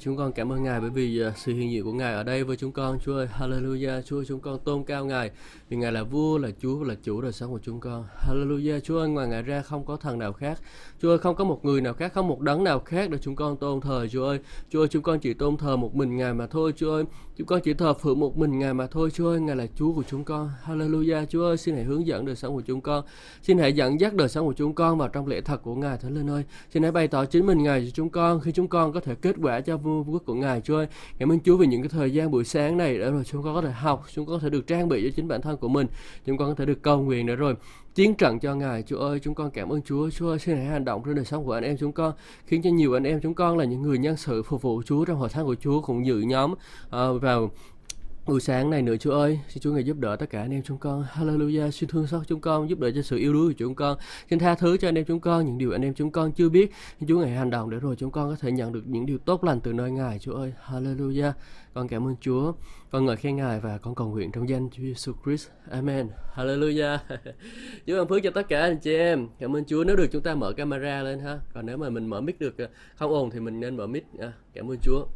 Chúng con cảm ơn Ngài bởi vì uh, sự hiện diện của Ngài ở đây với chúng con. Chúa ơi, hallelujah. Chúa ơi, chúng con tôn cao Ngài vì Ngài là vua, là Chúa, là chủ đời sống của chúng con. Hallelujah. Chúa ơi, ngoài Ngài ra không có thần nào khác. Chúa ơi, không có một người nào khác, không một đấng nào khác để chúng con tôn thờ. Chúa ơi, Chúa ơi, chúng con chỉ tôn thờ một mình Ngài mà thôi. Chúa ơi, chúng con chỉ thờ phượng một mình Ngài mà thôi. Chúa ơi, Ngài là Chúa của chúng con. Hallelujah. Chúa ơi, xin hãy hướng dẫn đời sống của chúng con. Xin hãy dẫn dắt đời sống của chúng con vào trong lễ thật của Ngài Thánh Linh ơi. Xin hãy bày tỏ chính mình Ngài cho chúng con khi chúng con có thể kết quả cho vua quốc của Ngài Chúa ơi. Cảm ơn Chúa vì những cái thời gian buổi sáng này để rồi chúng con có thể học, chúng con có thể được trang bị cho chính bản thân của mình. Chúng con có thể được cầu nguyện để rồi chiến trận cho Ngài. Chúa ơi, chúng con cảm ơn Chúa. Chúa ơi, xin hãy hành động trên đời sống của anh em chúng con, khiến cho nhiều anh em chúng con là những người nhân sự phục vụ Chúa trong hội thánh của Chúa cũng dự nhóm uh, vào Buổi sáng này nữa Chúa ơi, xin Chúa ngài giúp đỡ tất cả anh em chúng con. Hallelujah, xin thương xót chúng con, giúp đỡ cho sự yêu đuối của chúng con. Xin tha thứ cho anh em chúng con những điều anh em chúng con chưa biết. Xin Chúa ngài hành động để rồi chúng con có thể nhận được những điều tốt lành từ nơi Ngài Chúa ơi. Hallelujah. Con cảm ơn Chúa. Con ngợi khen Ngài và con cầu nguyện trong danh Chúa Jesus Christ. Amen. Hallelujah. Chúa ban phước cho tất cả anh chị em. Cảm ơn Chúa nếu được chúng ta mở camera lên ha. Còn nếu mà mình mở mic được không ồn thì mình nên mở mic. À, cảm ơn Chúa.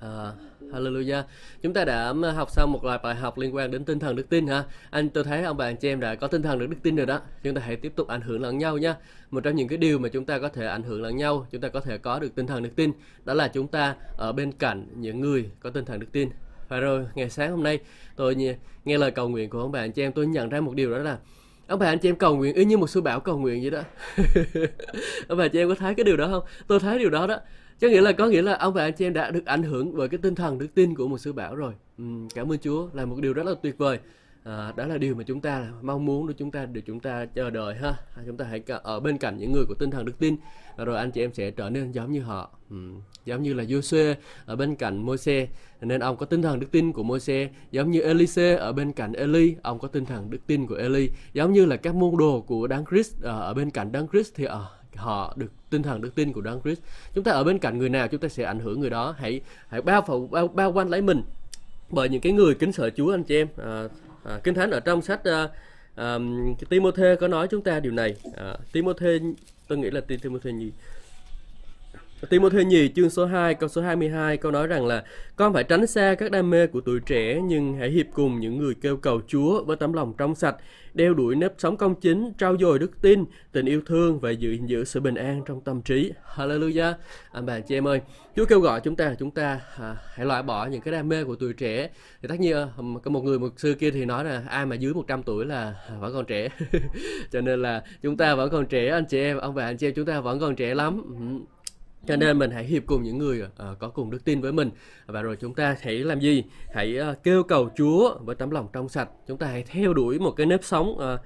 À, hallelujah. Chúng ta đã học xong một loạt bài học liên quan đến tinh thần đức tin ha. Anh tôi thấy ông bạn anh chị em đã có tinh thần được đức tin rồi đó. Chúng ta hãy tiếp tục ảnh hưởng lẫn nhau nha. Một trong những cái điều mà chúng ta có thể ảnh hưởng lẫn nhau, chúng ta có thể có được tinh thần đức tin, đó là chúng ta ở bên cạnh những người có tinh thần đức tin. Và rồi ngày sáng hôm nay tôi nghe, nghe lời cầu nguyện của ông bạn anh chị em tôi nhận ra một điều đó là ông bà anh chị em cầu nguyện y như một sư bảo cầu nguyện vậy đó ông bà anh chị em có thấy cái điều đó không tôi thấy điều đó đó có nghĩa là có nghĩa là ông bà anh chị em đã được ảnh hưởng bởi cái tinh thần đức tin của một sư bảo rồi. Cảm ơn chúa. Là một điều rất là tuyệt vời. À, đó là điều mà chúng ta mong muốn để chúng ta để chúng ta chờ đợi ha. À, chúng ta hãy ở bên cạnh những người của tinh thần đức tin. Rồi anh chị em sẽ trở nên giống như họ. Uhm, giống như là Joshua ở bên cạnh Môi-se. Nên ông có tinh thần đức tin của Môi-se. Giống như Elise ở bên cạnh Eli ông có tinh thần đức tin của Eli. Giống như là các môn đồ của Đấng Christ ờ, ở bên cạnh Đấng Christ thì ở họ được tinh thần đức tin của Đấng Christ. Chúng ta ở bên cạnh người nào chúng ta sẽ ảnh hưởng người đó. Hãy hãy bao phủ bao, bao quanh lấy mình bởi những cái người kính sợ Chúa anh chị em. À, à, Kinh Thánh ở trong sách à, à, Timôthê có nói chúng ta điều này. À, Timôthê tôi nghĩ là Timôthê gì? Timothy nhì chương số 2 câu số 22 câu nói rằng là con phải tránh xa các đam mê của tuổi trẻ nhưng hãy hiệp cùng những người kêu cầu Chúa với tấm lòng trong sạch, đeo đuổi nếp sống công chính, trao dồi đức tin, tình yêu thương và giữ giữ sự bình an trong tâm trí. Hallelujah. À, anh bạn chị em ơi, Chúa kêu gọi chúng ta chúng ta à, hãy loại bỏ những cái đam mê của tuổi trẻ. Thì tất nhiên có một người một sư kia thì nói là ai mà dưới 100 tuổi là vẫn còn trẻ. Cho nên là chúng ta vẫn còn trẻ anh chị em, ông bà anh chị em chúng ta vẫn còn trẻ lắm cho nên mình hãy hiệp cùng những người uh, có cùng đức tin với mình. Và rồi chúng ta hãy làm gì? Hãy uh, kêu cầu Chúa với tấm lòng trong sạch. Chúng ta hãy theo đuổi một cái nếp sống uh,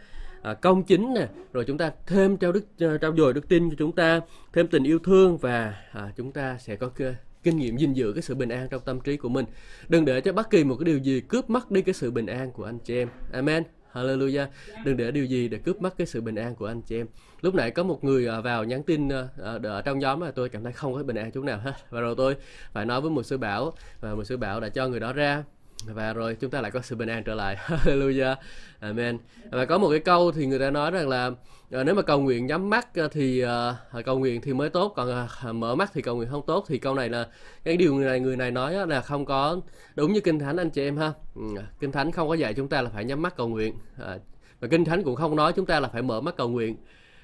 uh, công chính nè. Rồi chúng ta thêm trao đức trao dồi đức tin cho chúng ta thêm tình yêu thương và uh, chúng ta sẽ có cái kinh nghiệm gìn giữ cái sự bình an trong tâm trí của mình. Đừng để cho bất kỳ một cái điều gì cướp mất đi cái sự bình an của anh chị em. Amen Hallelujah. Đừng để điều gì để cướp mất cái sự bình an của anh chị em. Lúc nãy có một người à, vào nhắn tin à, à, ở trong nhóm mà tôi cảm thấy không có bình an chút nào hết. Và rồi tôi phải nói với một sư bảo và một sư bảo đã cho người đó ra và rồi chúng ta lại có sự bình an trở lại hallelujah amen và có một cái câu thì người ta nói rằng là Ờ, nếu mà cầu nguyện nhắm mắt ờ, thì uh, cầu nguyện thì mới tốt còn uh, mở mắt thì cầu nguyện không tốt. Thì câu này là cái điều người này người này nói là không có đúng như kinh thánh anh chị em ha. Ừ, kinh thánh không có dạy chúng ta là phải nhắm mắt cầu nguyện uh, và kinh thánh cũng không nói chúng ta là phải mở mắt cầu nguyện.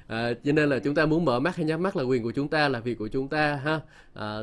À, cho nên là chúng ta muốn mở mắt hay nhắm mắt là quyền của chúng ta là việc của chúng ta ha. À,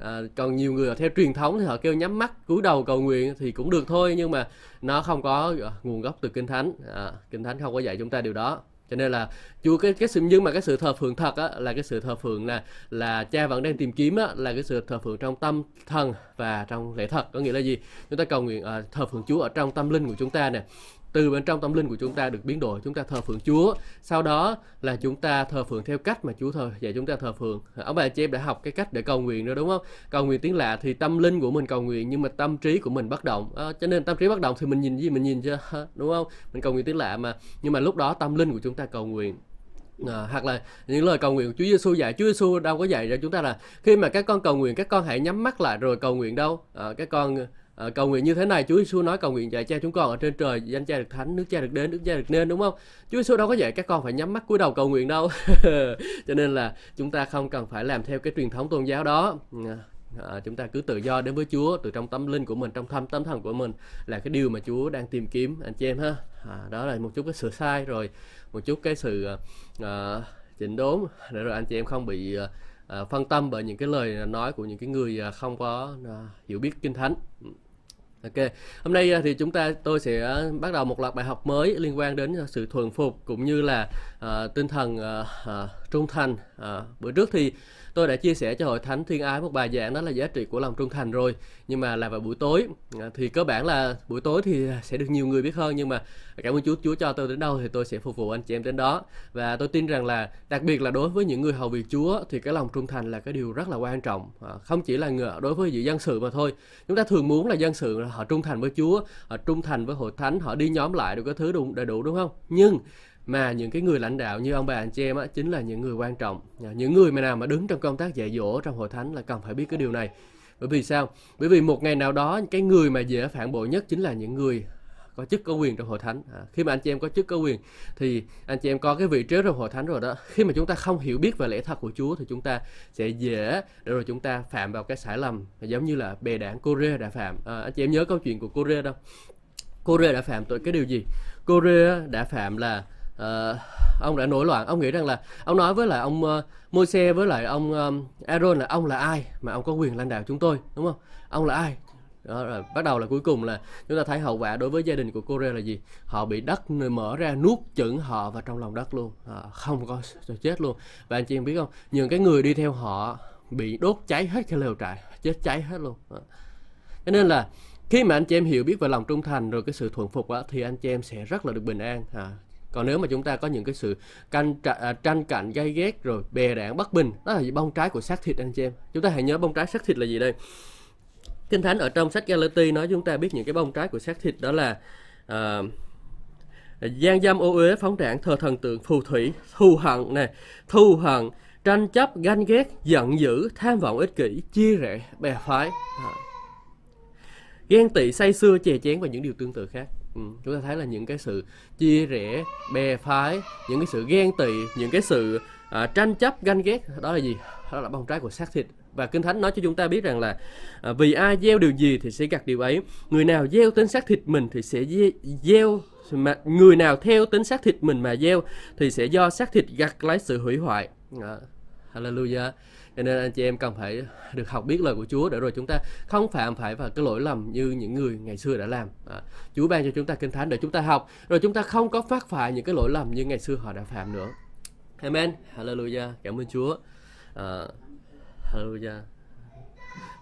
à, còn nhiều người theo truyền thống thì họ kêu nhắm mắt cúi đầu cầu nguyện thì cũng được thôi nhưng mà nó không có nguồn gốc từ kinh thánh. À, kinh thánh không có dạy chúng ta điều đó cho nên là chúa cái cái sự nhưng mà cái sự thờ phượng thật á, là cái sự thờ phượng là là cha vẫn đang tìm kiếm á, là cái sự thờ phượng trong tâm thần và trong lễ thật. Có nghĩa là gì? Chúng ta cầu nguyện à, thờ phượng chúa ở trong tâm linh của chúng ta nè từ bên trong tâm linh của chúng ta được biến đổi chúng ta thờ phượng Chúa. Sau đó là chúng ta thờ phượng theo cách mà Chúa thờ. Dạy chúng ta thờ phượng. Ông bà chị em đã học cái cách để cầu nguyện rồi đúng không? Cầu nguyện tiếng lạ thì tâm linh của mình cầu nguyện nhưng mà tâm trí của mình bất động. À, cho nên tâm trí bất động thì mình nhìn gì mình nhìn chưa đúng không? Mình cầu nguyện tiếng lạ mà. Nhưng mà lúc đó tâm linh của chúng ta cầu nguyện. À, hoặc là những lời cầu nguyện của Chúa Giêsu dạy. Chúa Giêsu đâu có dạy cho chúng ta là khi mà các con cầu nguyện các con hãy nhắm mắt lại rồi cầu nguyện đâu. À, các con à, cầu nguyện như thế này Chúa Giêsu nói cầu nguyện dạy cha chúng con ở trên trời danh cha được thánh nước cha được đến nước cha được nên đúng không? Chúa Giêsu đâu có dạy các con phải nhắm mắt cúi đầu cầu nguyện đâu. Cho nên là chúng ta không cần phải làm theo cái truyền thống tôn giáo đó. À, chúng ta cứ tự do đến với Chúa từ trong tâm linh của mình trong thâm tâm thần của mình là cái điều mà Chúa đang tìm kiếm. Anh chị em ha? À, đó là một chút cái sự sai rồi một chút cái sự uh, chỉnh đốn. Để rồi anh chị em không bị Ờ, phân tâm bởi những cái lời nói của những cái người à, không có à, hiểu biết kinh thánh. Ok, hôm nay à, thì chúng ta tôi sẽ bắt đầu một loạt bài học mới liên quan đến sự thuần phục cũng như là uh, tinh thần uh, uh, trung thành. à, bữa trước thì tôi đã chia sẻ cho hội thánh thiên ái một bài giảng đó là giá trị của lòng trung thành rồi. Nhưng mà là vào buổi tối à, thì cơ bản là buổi tối thì sẽ được nhiều người biết hơn. Nhưng mà cảm ơn Chúa Chúa cho tôi đến đâu thì tôi sẽ phục vụ anh chị em đến đó. Và tôi tin rằng là đặc biệt là đối với những người hầu việc Chúa thì cái lòng trung thành là cái điều rất là quan trọng. À, không chỉ là ngựa đối với dự dân sự mà thôi. Chúng ta thường muốn là dân sự họ trung thành với Chúa họ trung thành với hội thánh họ đi nhóm lại được cái thứ đủ đầy đủ đúng không? Nhưng mà những cái người lãnh đạo như ông bà anh chị em á chính là những người quan trọng. Những người mà nào mà đứng trong công tác dạy dỗ trong hội thánh là cần phải biết cái điều này. Bởi vì sao? Bởi vì một ngày nào đó cái người mà dễ phản bội nhất chính là những người có chức có quyền trong hội thánh. À, khi mà anh chị em có chức có quyền thì anh chị em có cái vị trí trong hội thánh rồi đó. Khi mà chúng ta không hiểu biết về lẽ thật của Chúa thì chúng ta sẽ dễ để rồi chúng ta phạm vào cái sai lầm giống như là bè đảng Cô-rê đã phạm. À, anh chị em nhớ câu chuyện của Cô-rê đâu? Cô-rê đã phạm tội cái điều gì? Cô-rê đã phạm là uh, ông đã nổi loạn. Ông nghĩ rằng là ông nói với lại ông uh, Môi-se với lại ông um, Aaron là ông là ai mà ông có quyền lãnh đạo chúng tôi đúng không? Ông là ai? Đó rồi bắt đầu là cuối cùng là chúng ta thấy hậu quả đối với gia đình của cô là gì? Họ bị đất mở ra nuốt chửng họ vào trong lòng đất luôn. À, không có chết luôn. Và anh chị em biết không? Những cái người đi theo họ bị đốt cháy hết cái lều trại chết cháy hết luôn. À. cho nên là khi mà anh chị em hiểu biết về lòng trung thành rồi cái sự thuận phục đó, thì anh chị em sẽ rất là được bình an. À, còn nếu mà chúng ta có những cái sự canh à, tranh cạnh gay ghét rồi bè đảng bất bình đó là bông trái của xác thịt anh chị em. Chúng ta hãy nhớ bông trái xác thịt là gì đây? Kinh thánh ở trong sách Galati nói chúng ta biết những cái bông trái của xác thịt đó là uh, gian dâm ô uế phóng đảng thờ thần tượng phù thủy thù hận này thù hận tranh chấp ganh ghét giận dữ tham vọng ích kỷ chia rẽ bè phái. À. ghen tị say xưa chè chén và những điều tương tự khác. Ừ. chúng ta thấy là những cái sự chia rẽ bè phái những cái sự ghen tị những cái sự à, tranh chấp ganh ghét đó là gì? Đó là bông trái của xác thịt. Và kinh thánh nói cho chúng ta biết rằng là à, vì ai gieo điều gì thì sẽ gặt điều ấy. Người nào gieo tính xác thịt mình thì sẽ gieo mà người nào theo tính xác thịt mình mà gieo thì sẽ do xác thịt gặt lấy sự hủy hoại. À, hallelujah cho nên anh chị em cần phải được học biết lời của Chúa để rồi chúng ta không phạm phải vào cái lỗi lầm như những người ngày xưa đã làm. À, Chúa ban cho chúng ta kinh thánh để chúng ta học rồi chúng ta không có phát phải những cái lỗi lầm như ngày xưa họ đã phạm nữa. Amen. Hallelujah. Cảm ơn Chúa. À, Hallelujah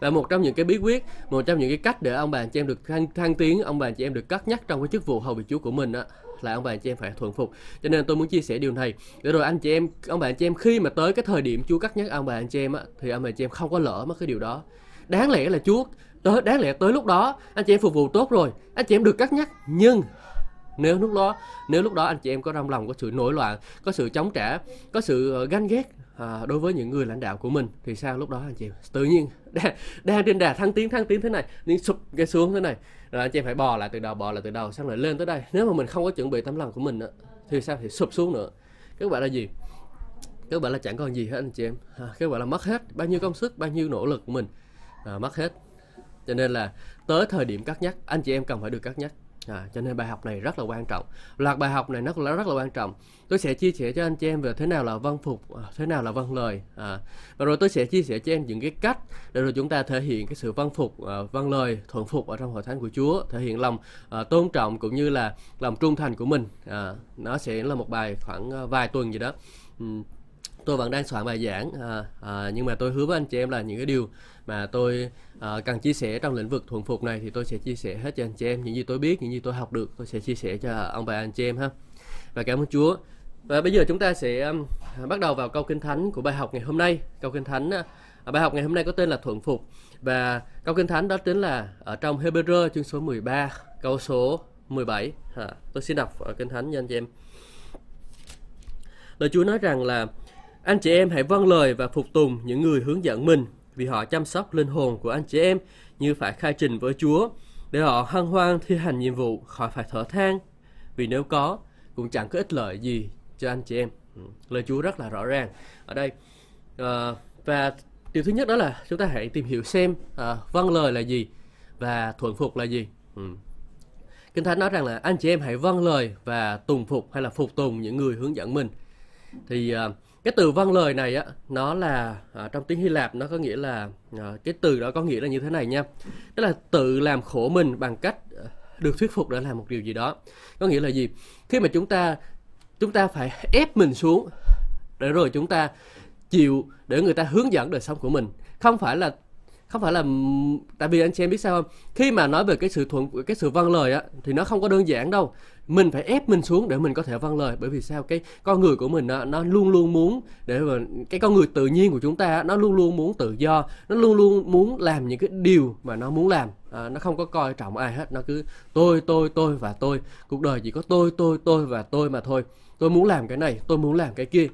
và một trong những cái bí quyết một trong những cái cách để ông bà chị em được thăng, thăng tiến ông bà chị em được cất nhắc trong cái chức vụ hầu việc Chúa của mình đó là ông bà chị em phải thuận phục. Cho nên tôi muốn chia sẻ điều này. Để rồi anh chị em ông bà chị em khi mà tới cái thời điểm Chúa cắt nhắc ông bà chị em á thì ông bà chị em không có lỡ mất cái điều đó. Đáng lẽ là Chúa tới đáng lẽ tới lúc đó anh chị em phục vụ tốt rồi anh chị em được cắt nhắc. Nhưng nếu lúc đó nếu lúc đó anh chị em có trong lòng có sự nổi loạn có sự chống trả có sự ờ, ganh ghét à, đối với những người lãnh đạo của mình thì sao lúc đó anh chị tự nhiên đang, đang trên đà thăng tiến thăng tiến thế này nhưng sụp cái xuống thế này. Rồi anh chị phải bò lại từ đầu bò lại từ đầu xong lại lên tới đây. Nếu mà mình không có chuẩn bị tấm lòng của mình thì sao thì sụp xuống nữa. Các bạn là gì? Các bạn là chẳng còn gì hết anh chị em. À, các bạn là mất hết bao nhiêu công sức bao nhiêu nỗ lực của mình. À, mất hết. Cho nên là tới thời điểm cắt nhắc anh chị em cần phải được cắt nhắc. À, cho nên bài học này rất là quan trọng. Loạt bài học này nó rất, rất là quan trọng. Tôi sẽ chia sẻ cho anh chị em về thế nào là văn phục, à, thế nào là văn lời. À, và rồi tôi sẽ chia sẻ cho em những cái cách để rồi chúng ta thể hiện cái sự văn phục, à, văn lời, thuận phục ở trong hội thánh của Chúa, thể hiện lòng à, tôn trọng cũng như là lòng trung thành của mình. À, nó sẽ là một bài khoảng à, vài tuần gì đó. Ừ tôi vẫn đang soạn bài giảng à, à, nhưng mà tôi hứa với anh chị em là những cái điều mà tôi uh, cần chia sẻ trong lĩnh vực thuần phục này thì tôi sẽ chia sẻ hết cho anh chị em những gì tôi biết những gì tôi học được tôi sẽ chia sẻ cho ông bà anh chị em ha. Và cảm ơn Chúa. Và bây giờ chúng ta sẽ um, bắt đầu vào câu kinh thánh của bài học ngày hôm nay. Câu kinh thánh uh, bài học ngày hôm nay có tên là thuận phục. Và câu kinh thánh đó chính là ở trong Hebrew chương số 13 câu số 17 ha. tôi xin đọc ở kinh thánh cho anh chị em. Lời Chúa nói rằng là anh chị em hãy vâng lời và phục tùng những người hướng dẫn mình vì họ chăm sóc linh hồn của anh chị em như phải khai trình với Chúa. Để họ hân hoan thi hành nhiệm vụ khỏi phải thở than vì nếu có cũng chẳng có ích lợi gì cho anh chị em. Ừ, lời Chúa rất là rõ ràng. Ở đây à, và điều thứ nhất đó là chúng ta hãy tìm hiểu xem à, vâng lời là gì và thuận phục là gì. Ừ. kinh thánh nói rằng là anh chị em hãy vâng lời và tùng phục hay là phục tùng những người hướng dẫn mình. Thì à, cái từ vâng lời này á nó là à, trong tiếng Hy Lạp nó có nghĩa là à, cái từ đó có nghĩa là như thế này nha. Tức là tự làm khổ mình bằng cách à, được thuyết phục để làm một điều gì đó. Có nghĩa là gì? Khi mà chúng ta chúng ta phải ép mình xuống để rồi chúng ta chịu để người ta hướng dẫn đời sống của mình. Không phải là không phải là tại vì anh chị em biết sao không? Khi mà nói về cái sự thuận cái sự vâng lời á thì nó không có đơn giản đâu. Mình phải ép mình xuống để mình có thể vâng lời. Bởi vì sao? Cái con người của mình nó, nó luôn luôn muốn để mà cái con người tự nhiên của chúng ta nó luôn luôn muốn tự do. Nó luôn luôn muốn làm những cái điều mà nó muốn làm. À, nó không có coi trọng ai hết. Nó cứ tôi tôi tôi và tôi. Cuộc đời chỉ có tôi tôi tôi và tôi mà thôi. Tôi muốn làm cái này tôi muốn làm cái kia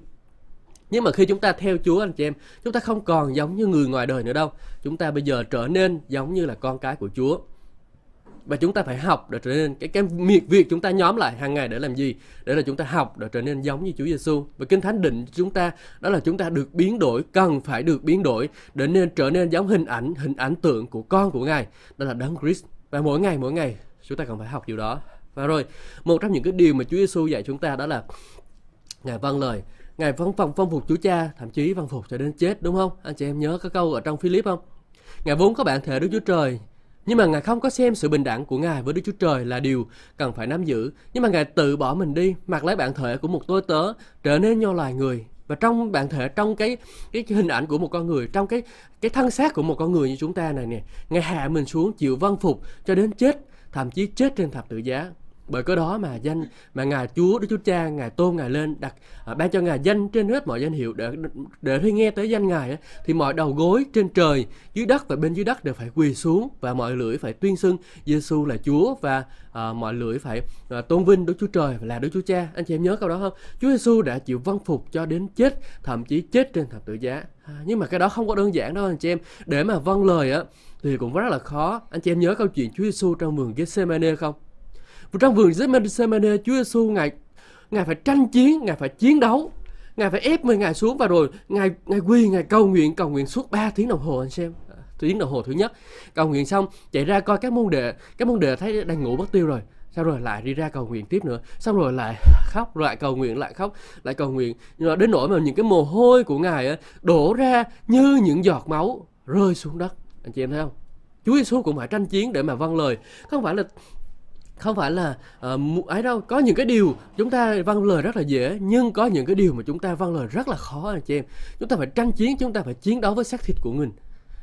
nhưng mà khi chúng ta theo Chúa anh chị em, chúng ta không còn giống như người ngoài đời nữa đâu. Chúng ta bây giờ trở nên giống như là con cái của Chúa. Và chúng ta phải học để trở nên cái cái việc việc chúng ta nhóm lại hàng ngày để làm gì? Để là chúng ta học để trở nên giống như Chúa Giêsu. Và Kinh Thánh định chúng ta đó là chúng ta được biến đổi, cần phải được biến đổi để nên trở nên giống hình ảnh hình ảnh tượng của con của Ngài, đó là Đấng Christ. Và mỗi ngày mỗi ngày chúng ta cần phải học điều đó. Và rồi, một trong những cái điều mà Chúa Giêsu dạy chúng ta đó là Ngài vâng lời Ngài vẫn phòng phong phục Chúa Cha, thậm chí vâng phục cho đến chết đúng không? Anh chị em nhớ cái câu ở trong Philip không? Ngài vốn có bản thể Đức Chúa Trời, nhưng mà Ngài không có xem sự bình đẳng của Ngài với Đức Chúa Trời là điều cần phải nắm giữ. Nhưng mà Ngài tự bỏ mình đi, mặc lấy bản thể của một tôi tớ, trở nên nho loài người. Và trong bản thể, trong cái cái hình ảnh của một con người, trong cái cái thân xác của một con người như chúng ta này nè, Ngài hạ mình xuống chịu vâng phục cho đến chết, thậm chí chết trên thập tự giá bởi có đó mà danh mà ngài chúa đức chúa cha ngài tôn ngài lên đặt à, ban cho ngài danh trên hết mọi danh hiệu để để khi nghe tới danh ngài thì mọi đầu gối trên trời dưới đất và bên dưới đất đều phải quỳ xuống và mọi lưỡi phải tuyên xưng Giêsu là Chúa và à, mọi lưỡi phải à, tôn vinh Đức Chúa Trời và là Đức Chúa Cha. Anh chị em nhớ câu đó không? Chúa Giêsu đã chịu vâng phục cho đến chết thậm chí chết trên thập tự giá. À, nhưng mà cái đó không có đơn giản đâu anh chị em. Để mà vâng lời á thì cũng rất là khó. Anh chị em nhớ câu chuyện Chúa Giêsu trong vườn Gethsemane không? Và trong vườn Gethsemane, Chúa Giêsu ngài ngài phải tranh chiến, ngài phải chiến đấu, ngài phải ép mình ngài xuống và rồi ngài ngài quy ngài cầu nguyện cầu nguyện suốt 3 tiếng đồng hồ anh xem. À, tiếng đồng hồ thứ nhất. Cầu nguyện xong chạy ra coi các môn đệ các môn đệ thấy đang ngủ mất tiêu rồi. Sau rồi lại đi ra cầu nguyện tiếp nữa. Xong rồi lại khóc lại cầu nguyện lại khóc lại cầu nguyện. Nhưng mà đến nỗi mà những cái mồ hôi của ngài đổ ra như những giọt máu rơi xuống đất. Anh chị em thấy không? Chúa Giêsu cũng phải tranh chiến để mà vâng lời. Không phải là không phải là uh, ấy đâu có những cái điều chúng ta vâng lời rất là dễ nhưng có những cái điều mà chúng ta vâng lời rất là khó anh chị em. Chúng ta phải tranh chiến chúng ta phải chiến đấu với xác thịt của mình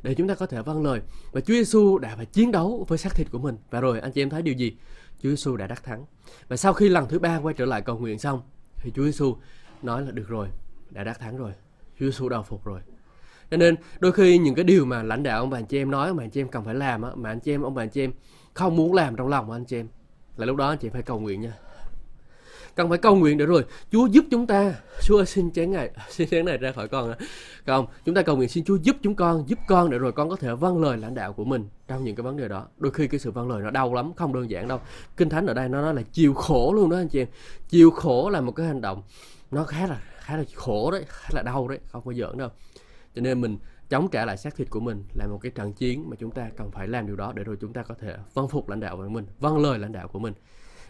để chúng ta có thể vâng lời. Và Chúa Giêsu đã phải chiến đấu với xác thịt của mình. Và rồi anh chị em thấy điều gì? Chúa Giêsu đã đắc thắng. Và sau khi lần thứ ba quay trở lại cầu nguyện xong thì Chúa Giêsu nói là được rồi đã đắc thắng rồi. Chúa Giêsu đầu phục rồi. Cho nên đôi khi những cái điều mà lãnh đạo ông bà anh chị em nói mà anh chị em cần phải làm mà anh chị em ông bà anh chị em không muốn làm trong lòng anh chị em là lúc đó anh chị phải cầu nguyện nha. Cần phải cầu nguyện để rồi. Chúa giúp chúng ta. Chúa xin chén này, xin chén này ra khỏi con không chúng ta cầu nguyện xin Chúa giúp chúng con, giúp con để rồi con có thể vâng lời lãnh đạo của mình trong những cái vấn đề đó. Đôi khi cái sự vâng lời nó đau lắm, không đơn giản đâu. Kinh thánh ở đây nó nói là chịu khổ luôn đó anh chị em. Chịu khổ là một cái hành động nó khá là khá là khổ đấy, khá là đau đấy, không có giỡn đâu. Cho nên mình chống trả lại xác thịt của mình là một cái trận chiến mà chúng ta cần phải làm điều đó để rồi chúng ta có thể vâng phục lãnh đạo của mình vâng lời lãnh đạo của mình.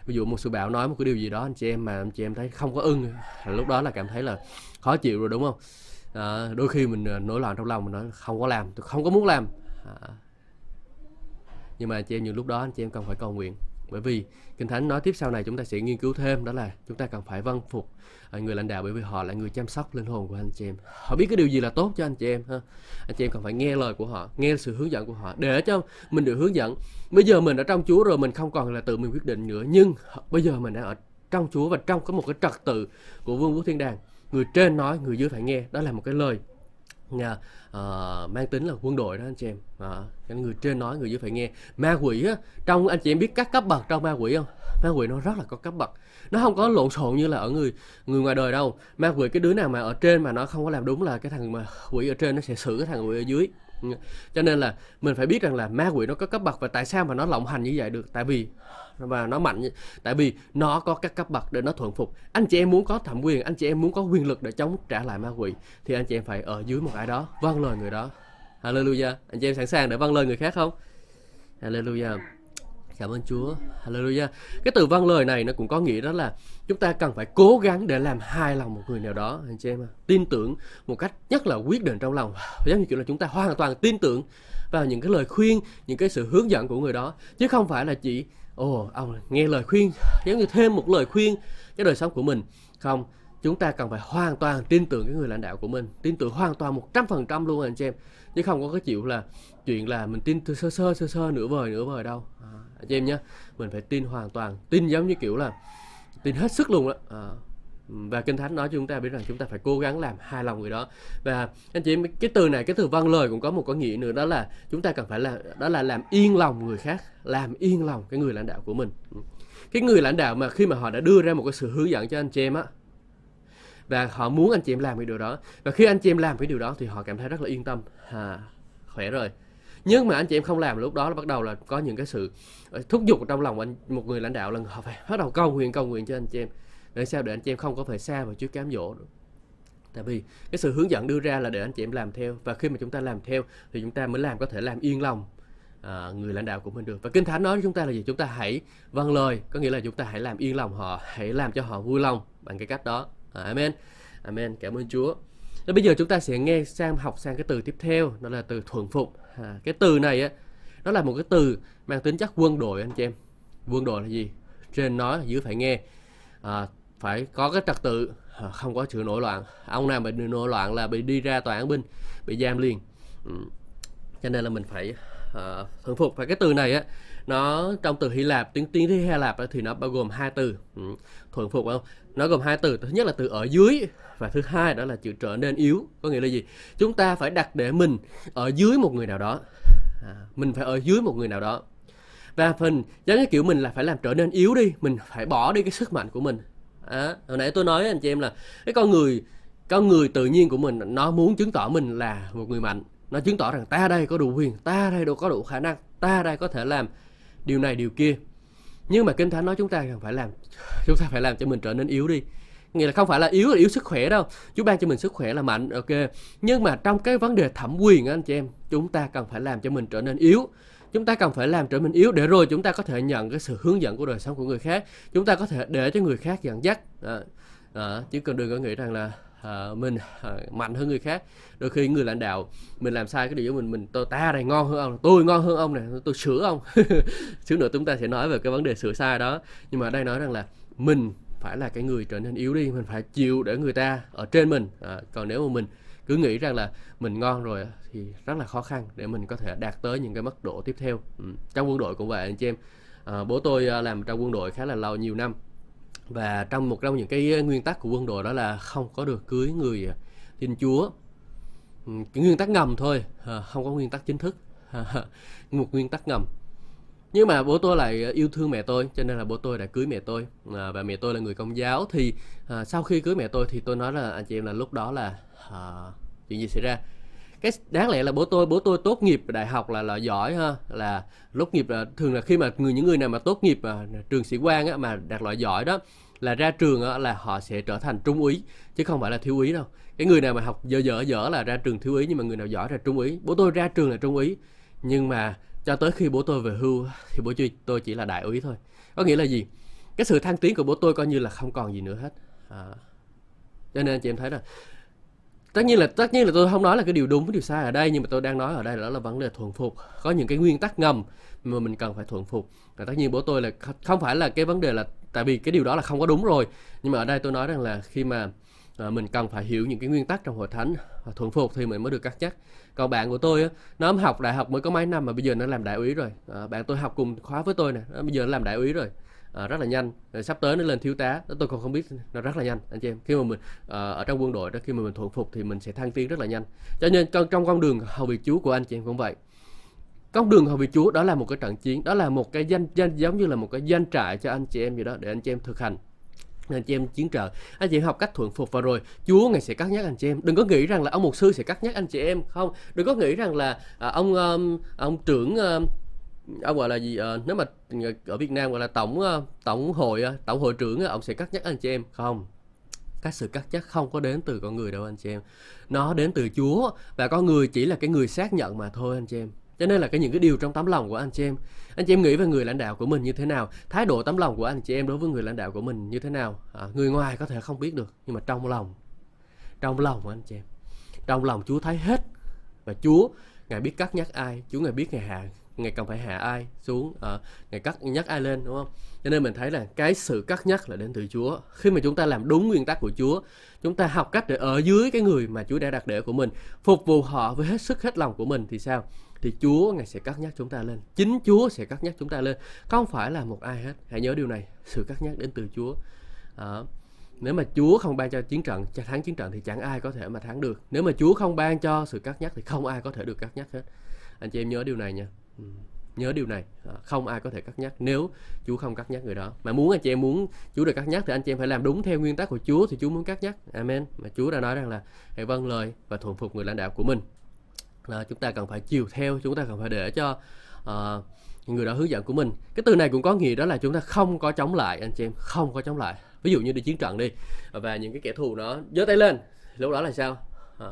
Ví dụ một sự bảo nói một cái điều gì đó anh chị em mà anh chị em thấy không có ưng lúc đó là cảm thấy là khó chịu rồi đúng không? À, đôi khi mình à, nổi loạn trong lòng mình nói không có làm tôi không có muốn làm. À, nhưng mà anh chị em những lúc đó anh chị em cần phải cầu nguyện. Bởi vì kinh thánh nói tiếp sau này chúng ta sẽ nghiên cứu thêm đó là chúng ta cần phải vâng phục người lãnh đạo bởi vì họ là người chăm sóc linh hồn của anh chị em. Họ biết cái điều gì là tốt cho anh chị em, ha? Anh chị em cần phải nghe lời của họ, nghe sự hướng dẫn của họ. Để cho mình được hướng dẫn, bây giờ mình ở trong Chúa rồi mình không còn là tự mình quyết định nữa. Nhưng bây giờ mình đã ở trong Chúa và trong có một cái trật tự của vương quốc thiên đàng. Người trên nói, người dưới phải nghe. Đó là một cái lời nhà à, ờ, mang tính là quân đội đó anh chị em. Uh, người trên nói người dưới phải nghe. Ma quỷ á trong anh chị em biết các cấp bậc trong ma quỷ không? Ma quỷ nó rất là có cấp bậc. Nó không có lộn xộn như là ở người người ngoài đời đâu. Ma quỷ cái đứa nào mà ở trên mà nó không có làm đúng là cái thằng mà quỷ ở trên nó sẽ xử cái thằng quỷ ở dưới cho nên là mình phải biết rằng là ma quỷ nó có cấp bậc và tại sao mà nó lộng hành như vậy được? Tại vì và nó mạnh tại vì nó có các cấp bậc để nó thuận phục. Anh chị em muốn có thẩm quyền, anh chị em muốn có quyền lực để chống trả lại ma quỷ, thì anh chị em phải ở dưới một ai đó vâng lời người đó. Hallelujah. Anh chị em sẵn sàng để vâng lời người khác không? Hallelujah. Cảm ơn Chúa. Hallelujah. Cái từ vâng lời này nó cũng có nghĩa đó là chúng ta cần phải cố gắng để làm hài lòng một người nào đó anh chị em. Tin tưởng một cách nhất là quyết định trong lòng. Giống như kiểu là chúng ta hoàn toàn tin tưởng vào những cái lời khuyên, những cái sự hướng dẫn của người đó chứ không phải là chỉ ồ ông nghe lời khuyên giống như thêm một lời khuyên cho đời sống của mình. Không, chúng ta cần phải hoàn toàn tin tưởng cái người lãnh đạo của mình, tin tưởng hoàn toàn một trăm phần trăm luôn anh chị em. Chứ không có cái chịu là chuyện là mình tin sơ sơ sơ sơ nửa vời nửa vời đâu. À, anh chị em nhé mình phải tin hoàn toàn tin giống như kiểu là tin hết sức luôn đó à, và kinh thánh nói cho chúng ta biết rằng chúng ta phải cố gắng làm hài lòng người đó. Và anh chị em cái từ này cái từ vâng lời cũng có một có nghĩa nữa đó là chúng ta cần phải là đó là làm yên lòng người khác làm yên lòng cái người lãnh đạo của mình. Cái người lãnh đạo mà khi mà họ đã đưa ra một cái sự hướng dẫn cho anh chị em á và họ muốn anh chị em làm cái điều đó. Và khi anh chị em làm cái điều đó thì họ cảm thấy rất là yên tâm. À, khỏe rồi. Nhưng mà anh chị em không làm lúc đó là bắt đầu là có những cái sự ờ, thúc giục trong lòng anh một người lãnh đạo là họ phải bắt đầu cầu nguyện cầu nguyện cho anh chị em. Để sao? Để anh chị em không có phải xa vào trước cám dỗ nữa. Tại vì cái sự hướng dẫn đưa ra là để anh chị em làm theo. Và khi mà chúng ta làm theo thì chúng ta mới làm có thể làm yên lòng à, người lãnh đạo của mình được. Và kinh thánh nói với chúng ta là gì? Chúng ta hãy vâng lời. Có nghĩa là chúng ta hãy làm yên lòng họ hãy làm cho họ vui lòng bằng cái cách đó à, amen. Amen. Cảm ơn chúa. Và bây giờ chúng ta sẽ nghe sang học sang cái từ tiếp theo đó là từ thuận phục. À, cái từ này á nó là một cái từ mang tính chất quân đội anh chị em. Quân đội là gì? Trên nói dưới phải nghe. À, phải có cái trật tự à, không có sự nổi loạn. Ông nào bị nổi loạn là bị đi ra tòa án binh bị giam liền. Ừ. cho nên là mình phải uh, thuần phục. Và cái từ này á nó trong từ Hy Lạp tiếng tiếng Hy Lạp thì nó bao gồm hai từ. Ừ. thuận phục không? Nó gồm hai từ thứ nhất là từ ở dưới và thứ hai đó là chữ trở nên yếu có nghĩa là gì? Chúng ta phải đặt để mình ở dưới một người nào đó. À, mình phải ở dưới một người nào đó. Và phần giống như kiểu mình là phải làm trở nên yếu đi mình phải bỏ đi cái sức mạnh của mình. À, hồi nãy tôi nói với anh chị em là cái con người con người tự nhiên của mình nó muốn chứng tỏ mình là một người mạnh. Nó chứng tỏ rằng ta đây có đủ quyền ta đây có đủ khả năng ta đây có thể làm điều này điều kia. Nhưng mà kinh thánh nói chúng ta cần phải làm chúng ta phải làm cho mình trở nên yếu đi. Nghĩa là không phải là yếu là yếu sức khỏe đâu. Chúa ban cho mình sức khỏe là mạnh ok. Nhưng mà trong cái vấn đề thẩm quyền anh chị em chúng ta cần phải làm cho mình trở nên yếu. Chúng ta cần phải làm trở mình yếu để rồi chúng ta có thể nhận cái sự hướng dẫn của đời sống của người khác. Chúng ta có thể để cho người khác dẫn dắt. À, à, chứ cần đừng có nghĩ rằng là à, mình à, mạnh hơn người khác. Đôi khi người lãnh đạo mình làm sai cái điều của mình mình tôi ta này ngon hơn ông tôi ngon hơn ông này tôi sửa ông. Xíu nữa chúng ta sẽ nói về cái vấn đề sửa sai đó. Nhưng mà đây nói rằng là mình phải là cái người trở nên yếu đi mình phải chịu để người ta ở trên mình. À, còn nếu mà mình cứ nghĩ rằng là mình ngon rồi thì rất là khó khăn để mình có thể đạt tới những cái mức độ tiếp theo. Ừ. trong quân đội cũng vậy anh chị em. À, bố tôi làm trong quân đội khá là lâu nhiều năm và trong một trong những cái ờ, nguyên tắc của quân đội đó là không có được cưới người ờ, tin chúa. Ừ, cái nguyên tắc ngầm thôi ờ, không có nguyên tắc chính thức. Một nguyên tắc ngầm. Nhưng mà bố tôi lại yêu thương mẹ tôi cho nên là bố tôi đã cưới mẹ tôi. À, và mẹ tôi là người công giáo thì à, sau khi cưới mẹ tôi thì tôi nói là anh chị em là lúc đó là à, chuyện gì xảy ra? Cái đáng lẽ là bố tôi bố tôi tốt nghiệp đại học là là giỏi ha. Là tốt nghiệp là thường là khi mà người những người nào mà tốt nghiệp à, trường sĩ quan á, mà đạt loại giỏi đó là ra trường á, là họ sẽ trở thành trung úy chứ không phải là thiếu úy đâu. Cái người nào mà học dở dở dở là ra trường thiếu úy nhưng mà người nào giỏi là trung úy. Bố tôi ra trường là trung úy nhưng mà cho tới khi bố tôi về hưu thì bố tôi chỉ là đại úy thôi. Có nghĩa là gì? Cái sự thăng tiến của bố tôi coi như là không còn gì nữa hết. À, cho nên chị em thấy là tất nhiên là tất nhiên là tôi không nói là cái điều đúng cái điều sai ở đây nhưng mà tôi đang nói ở đây đó là vấn đề thuần phục. Có những cái nguyên tắc ngầm mà mình cần phải thuần phục. Và tất nhiên bố tôi là không phải là cái vấn đề là tại vì cái điều đó là không có đúng rồi. Nhưng mà ở đây tôi nói rằng là khi mà à, mình cần phải hiểu những cái nguyên tắc trong hội thánh và thuận phục thì mình mới được cắt chắc còn bạn của tôi á, nó học đại học mới có mấy năm mà bây giờ nó làm đại úy rồi. À, bạn tôi học cùng khóa với tôi nè bây giờ nó làm đại úy rồi à, rất là nhanh. Rồi sắp tới nó lên thiếu tá. Tôi còn không biết nó rất là nhanh anh chị em. Khi mà mình à, ở trong quân đội đó khi mà mình thuận phục thì mình sẽ thăng tiến rất là nhanh. Cho nên trong, con đường hầu việc chúa của anh chị em cũng vậy. Con đường hầu việc chúa đó là một cái trận chiến đó là một cái danh danh giống như là một cái danh trại cho anh chị em gì đó để anh chị em thực hành. Anh chị em chiến trợ. Anh chị em học cách thuận phục và rồi Chúa ngài sẽ cắt nhắc anh chị em. Đừng có nghĩ rằng là ông mục sư sẽ cắt nhắc anh chị em không. Đừng có nghĩ rằng là à, ông um, ông trưởng um, Ờ, ông gọi là gì à, nếu mà ờ, ở Việt Nam gọi là tổng uh, tổng hội uh, tổng hội trưởng uh, ông sẽ cắt nhắc anh chị em. Không cái sự cắt chắc không có đến từ con người đâu anh chị em. Nó đến từ Chúa và con người chỉ là cái người xác nhận mà thôi anh chị em. Cho nên là cái những cái điều trong tấm lòng của anh chị em. Anh chị em nghĩ về người lãnh đạo của mình như thế nào? Thái độ tấm lòng của anh chị em đối với người lãnh đạo của mình như thế nào? À, người ngoài có thể không biết được nhưng mà trong lòng trong lòng của anh chị em. Trong lòng Chúa thấy hết và Chúa ngài biết cắt nhắc ai Chúa ngài biết ngài hạ ngày cần phải hạ ai xuống uh, ngày cắt nhắc ai lên đúng không? Cho nên mình thấy là cái sự cắt nhắc là đến từ Chúa. Khi mà chúng ta làm đúng nguyên tắc của Chúa chúng ta học cách để ở dưới cái người mà Chúa đã đặt để của mình phục vụ họ với hết sức hết lòng của mình thì sao? Thì Chúa ngài sẽ cắt nhắc chúng ta lên. Chính Chúa sẽ cắt nhắc chúng ta lên. Không phải là một ai hết. Hãy nhớ điều này sự cắt nhắc đến từ Chúa. À, nếu mà Chúa không ban cho chiến trận cho thắng chiến trận thì chẳng ai có thể mà thắng được. Nếu mà Chúa không ban cho sự cắt nhắc thì không ai có thể được cắt nhắc hết. Anh chị em nhớ điều này nha. Ừ. nhớ điều này. À, không ai có thể cắt nhắc nếu Chúa không cắt nhắc người đó. Mà muốn anh chị em muốn Chúa được cắt nhắc thì anh chị em phải làm đúng theo nguyên tắc của Chúa thì Chúa muốn cắt nhắc. Amen. Mà Chúa đã nói rằng là hãy vâng lời và thuận phục người lãnh đạo của mình. Là chúng ta cần phải chiều theo chúng ta cần phải để cho uh, người đó hướng dẫn của mình. Cái từ này cũng có nghĩa đó là chúng ta không có chống lại anh chị em không có chống lại. Ví dụ như đi chiến trận đi và những cái kẻ thù nó giơ tay lên lúc đó là sao? À,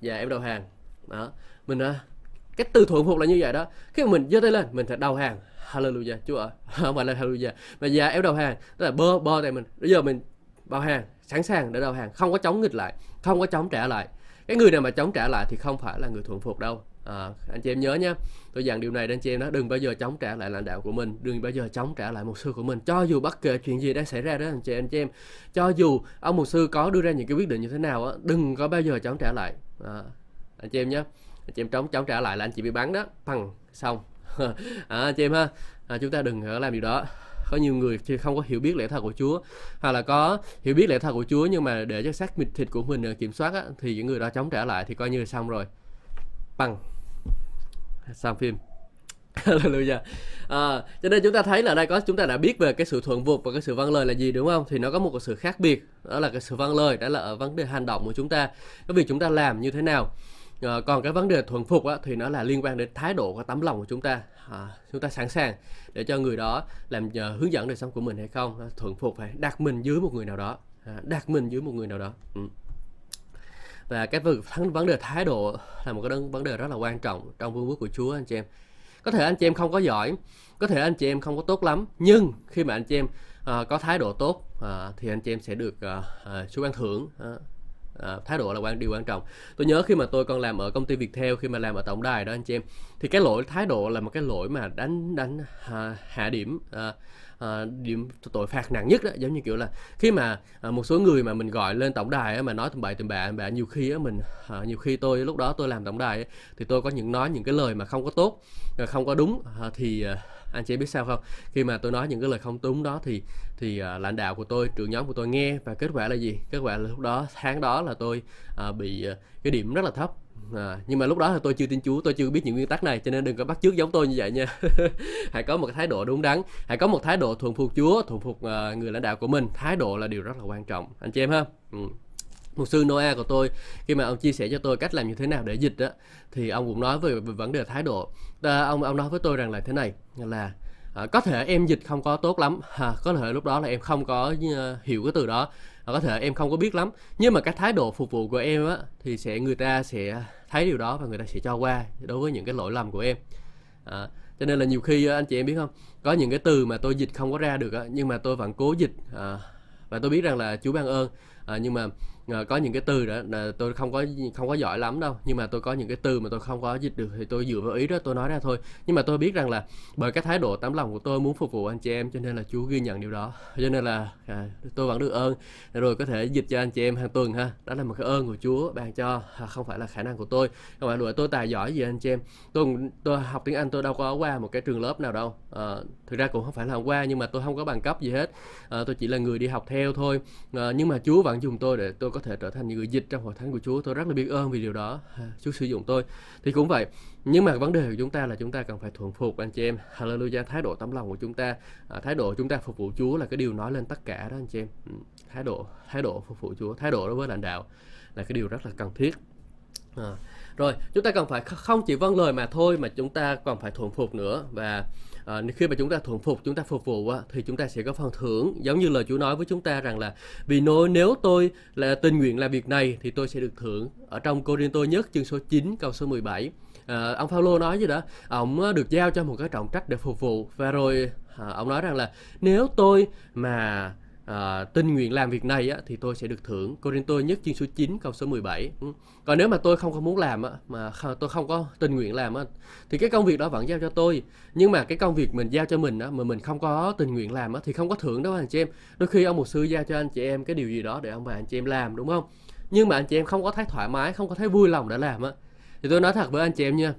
dạ em đầu hàng. Đó. Mình uh, cái từ thuận phục là như vậy đó. Khi mà mình giơ tay lên mình phải đầu hàng. Hallelujah chúa ạ. Không phải là hallelujah. Mà dạ em đầu hàng tức là bơ bơ tay mình. Bây giờ mình bao hàng sẵn sàng để đầu hàng. Không có chống nghịch lại không có chống trả lại. Cái người nào mà chống trả lại thì không phải là người thuận phục đâu. À, anh chị em nhớ nhé tôi dặn điều này đến anh chị em đó đừng bao giờ chống trả lại lãnh đạo của mình. Đừng bao giờ chống trả lại mục sư của mình. Cho dù bất kể chuyện gì đang xảy ra đó anh chị anh chị em cho dù ông mục sư có đưa ra những cái quyết định như thế nào á đừng có bao giờ chống trả lại. À, anh chị em nhé anh chị em chống chống trả lại là anh chị bị bắn đó. Bằng xong. À, anh chị em ha. À, chúng ta đừng làm điều đó. Có nhiều người thì không có hiểu biết lẽ thật của Chúa. Hoặc là có hiểu biết lẽ thật của Chúa nhưng mà để cho xác mịt thịt của mình à, kiểm soát á, thì những người đó chống trả lại thì coi như là xong rồi. Bằng xong phim. Hallelujah. À, cho nên chúng ta thấy là đây có chúng ta đã biết về cái sự thuận phục và cái sự vâng lời là gì đúng không? Thì nó có một cái sự khác biệt. Đó là cái sự vâng lời đó là ở vấn đề hành động của chúng ta, cái việc chúng ta làm như thế nào. À, còn cái vấn đề thuận phục á, thì nó là liên quan đến thái độ và tấm lòng của chúng ta. À, chúng ta sẵn sàng để cho người đó làm uh, hướng dẫn đời sống của mình hay không, ờ, thuận phục hay đặt mình dưới một người nào đó, à, đặt mình dưới một người nào đó. Ừ. Và cái vấn đề thái độ là một cái vấn đề rất là quan trọng trong vương quốc của Chúa anh chị em. Có thể anh chị em không có giỏi có thể anh chị em không có tốt lắm nhưng khi mà anh chị em uh, có thái độ tốt uh, thì anh chị em sẽ được uh, uh, Chúa ban thưởng. Uh, À, thái độ là quan điều quan trọng. Tôi nhớ khi mà tôi còn làm ở công ty Viettel khi mà làm ở tổng đài đó anh chị em thì cái lỗi thái độ là một cái lỗi mà đánh đánh à, hạ điểm à, à, điểm tội phạt nặng nhất đó. Giống như kiểu là khi mà à, một số người mà mình gọi lên tổng đài á, mà nói tầm bậy tầm bạ bạ nhiều khi á, mình à, nhiều khi tôi lúc đó tôi làm tổng đài á, thì tôi có những nói những cái lời mà không có tốt à, không có đúng à, thì à, anh chị biết sao không? Khi mà tôi nói những cái lời không đúng đó thì thì uh, lãnh đạo của tôi trưởng nhóm của tôi nghe và kết quả là gì? Kết quả là lúc đó tháng đó là tôi uh, bị uh, cái điểm rất là thấp. À, nhưng mà lúc đó thì tôi chưa tin Chúa tôi chưa biết những nguyên tắc này cho nên đừng có bắt chước giống tôi như vậy nha. Hãy có một cái thái độ đúng đắn hãy có một thái độ thuần phục Chúa thuần phục uh, người lãnh đạo của mình. Thái độ là điều rất là quan trọng. Anh chị em ha? Ừ. Một sư Noah của tôi khi mà ông chia sẻ cho tôi cách làm như thế nào để dịch đó thì ông cũng nói về, về vấn đề thái độ à, ông ông nói với tôi rằng là thế này là à, có thể em dịch không có tốt lắm. À, có thể lúc đó là em không có uh, hiểu cái từ đó. À, có thể em không có biết lắm. Nhưng mà cái thái độ phục vụ của em á thì sẽ người ta sẽ thấy điều đó và người ta sẽ cho qua đối với những cái lỗi lầm của em. À, cho nên là nhiều khi anh chị em biết không? Có những cái từ mà tôi dịch không có ra được á, nhưng mà tôi vẫn cố dịch à, và tôi biết rằng là Chúa ban ơn. À, nhưng mà Ờ, có những cái từ đó là tôi không có không có giỏi lắm đâu. Nhưng mà tôi có những cái từ mà tôi không có dịch được thì tôi dựa vào ý đó tôi nói ra thôi. Nhưng mà tôi biết rằng là bởi cái thái độ tấm lòng của tôi muốn phục vụ anh chị em cho nên là Chúa ghi nhận điều đó. Cho nên là à, tôi vẫn được ơn rồi có thể dịch cho anh chị em hàng tuần ha. Đó là một cái ơn của Chúa ban cho à, không phải là khả năng của tôi. Không phải là tôi tài giỏi gì anh chị em? Tôi tôi học tiếng Anh tôi đâu có qua một cái trường lớp nào đâu. À, thực ra cũng không phải là qua nhưng mà tôi không có bằng cấp gì hết. À, tôi chỉ là người đi học theo thôi. À, nhưng mà Chúa vẫn dùng tôi để tôi có có thể trở thành những người dịch trong hội thánh của Chúa. Tôi rất là biết ơn vì điều đó. Chúa sử dụng tôi. Thì cũng vậy nhưng mà vấn đề của chúng ta là chúng ta cần phải thuận phục anh chị em. Hallelujah. Thái độ tấm lòng của chúng ta à, thái độ chúng ta phục vụ Chúa là cái điều nói lên tất cả đó anh chị em. Ừ, thái độ thái độ phục vụ Chúa thái độ đối với lãnh đạo là cái điều rất là cần thiết. À, rồi chúng ta cần phải không chỉ vâng lời mà thôi mà chúng ta còn phải thuận phục nữa. Và à, khi mà chúng ta thuận phục chúng ta phục vụ á, thì chúng ta sẽ có phần thưởng. Giống như lời Chúa nói với chúng ta rằng là vì nói nếu tôi là tình nguyện làm việc này thì tôi sẽ được thưởng. Ở trong Cô Tô nhất chương số 9 câu số 17 à, ờ, ông Phaolô nói gì đó? Ông được giao cho một cái trọng trách để phục vụ. Và rồi à, ông nói rằng là nếu tôi mà Ờ, à, tình nguyện làm việc này á, thì tôi sẽ được thưởng. Corinto nhất chương số 9 câu số 17 ừ. còn nếu mà tôi không có muốn làm á, mà tôi không có tình nguyện làm á, thì cái công việc đó vẫn giao cho tôi. Nhưng mà cái công việc mình giao cho mình á, mà mình không có tình nguyện làm á, thì không có thưởng đâu anh chị em? Đôi khi ông một sư giao cho anh chị em cái điều gì đó để ông bà anh chị em làm đúng không? Nhưng mà anh chị em không có thấy thoải mái không có thấy vui lòng để làm á. Thì tôi nói thật với anh chị em nha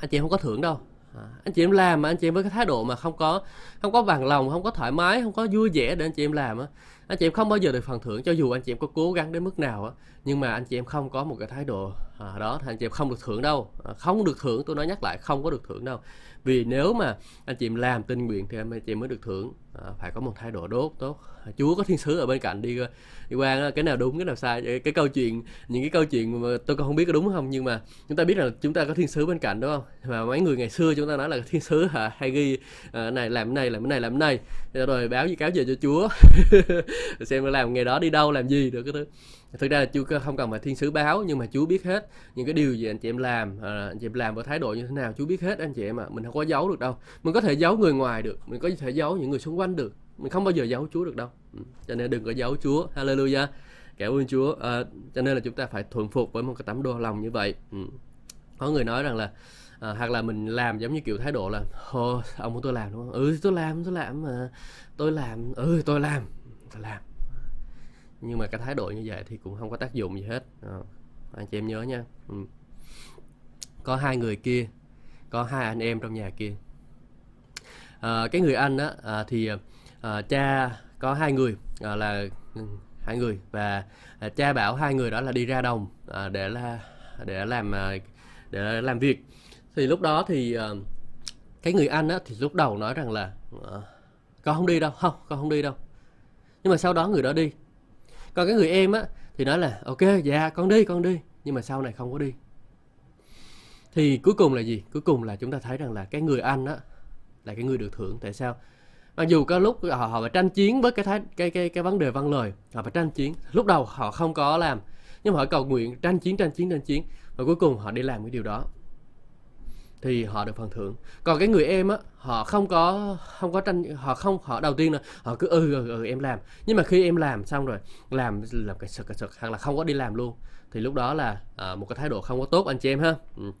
anh chị em không có thưởng đâu. À, anh chị em làm mà anh chị em với cái thái độ mà không có không có bằng lòng không có thoải mái không có vui vẻ để anh chị em làm á. Anh chị em không bao giờ được phần thưởng cho dù anh chị em có cố gắng đến mức nào á nhưng mà anh chị em không có một cái thái độ à, đó thì anh chị em không được thưởng đâu. À, không được thưởng tôi nói nhắc lại không có được thưởng đâu. Vì nếu mà anh chị em làm tình nguyện thì anh chị em mới được thưởng à, phải có một thái độ đốt tốt. Chúa có thiên sứ ở bên cạnh đi đi qua cái nào đúng cái nào sai cái câu chuyện những cái câu chuyện mà tôi còn không biết có đúng không nhưng mà chúng ta biết là chúng ta có thiên sứ bên cạnh đúng không? Mà mấy người ngày xưa chúng ta nói là thiên sứ hả? Hay ghi à, này làm cái này làm cái này làm cái này. Rồi báo gì cáo về cho chúa. Xem làm ngày đó đi đâu làm gì được cái thứ thực ra là Chúa không cần phải thiên sứ báo nhưng mà Chúa biết hết những cái điều gì anh chị em làm à, anh chị em làm với thái độ như thế nào Chúa biết hết anh chị em ạ. À. mình không có giấu được đâu. Mình có thể giấu người ngoài được mình có thể giấu những người xung quanh được. Mình không bao giờ giấu Chúa được đâu. Ừ, cho nên đừng có giấu Chúa. Hallelujah. Cảm ơn Chúa. À, cho nên là chúng ta phải thuận phục với một cái tấm đô lòng như vậy. Ừ. có người nói rằng là à, hoặc là mình làm giống như kiểu thái độ là ô ông muốn tôi làm đúng không? Ừ tôi làm tôi làm mà tôi làm. Ừ tôi làm tôi làm nhưng mà cái thái độ như vậy thì cũng không có tác dụng gì hết. À, anh chị em nhớ nha. Ừ. có hai người kia có hai anh em trong nhà kia. À, cái người anh á à, thì à, cha có hai người à, là ừ, hai người và à, cha bảo hai người đó là đi ra đồng à, để là để làm à, để làm việc. Thì lúc đó thì à, cái người anh á thì lúc đầu nói rằng là à, con không đi đâu không con không đi đâu. Nhưng mà sau đó người đó đi còn cái người em á, thì nói là, ok dạ con đi con đi. Nhưng mà sau này không có đi. Thì cuối cùng là gì? Cuối cùng là chúng ta thấy rằng là cái người anh á, là cái người được thưởng. Tại sao? Mặc dù có lúc họ họ phải tranh chiến với cái thái, cái cái cái vấn đề văn lời, họ phải tranh chiến. Lúc đầu họ không có làm, nhưng mà họ cầu nguyện tranh chiến tranh chiến tranh chiến, và cuối cùng họ đi làm cái điều đó thì họ được phần thưởng. Còn cái người em á họ không có không có tranh họ không họ đầu tiên là họ cứ ừ, ừ, ừ em làm. Nhưng mà khi em làm xong rồi làm làm cái sực cái sực hoặc là không có đi làm luôn thì lúc đó là à, một cái thái độ không có tốt anh chị em ha. Ừ.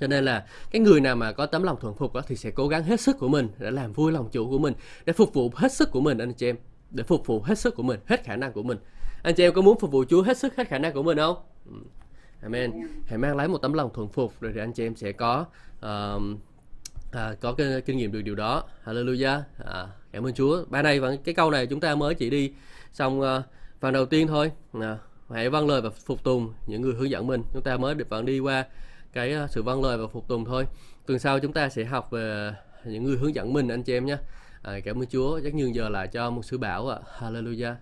cho nên là cái người nào mà có tấm lòng thuần phục đó, thì sẽ cố gắng hết sức của mình để làm vui lòng chủ của mình để phục vụ hết sức của mình anh chị em. Để phục vụ hết sức của mình hết khả năng của mình. Anh chị em có muốn phục vụ Chúa hết sức hết khả năng của mình không? Ừ. Amen. Hãy mang lấy một tấm lòng thuần phục rồi thì anh chị em sẽ có uh, uh, có cái kinh nghiệm được điều đó. Hallelujah. À, cảm ơn Chúa. Bài này và cái câu này chúng ta mới chỉ đi xong uh, phần đầu tiên thôi. À, hãy vâng lời và phục tùng những người hướng dẫn mình. Chúng ta mới được vẫn đi qua cái uh, sự vâng lời và phục tùng thôi. Tuần sau chúng ta sẽ học về những người hướng dẫn mình anh chị em nhé. À, cảm ơn Chúa. Chắc nhường giờ lại cho một sứ bảo ạ. À. Hallelujah. À.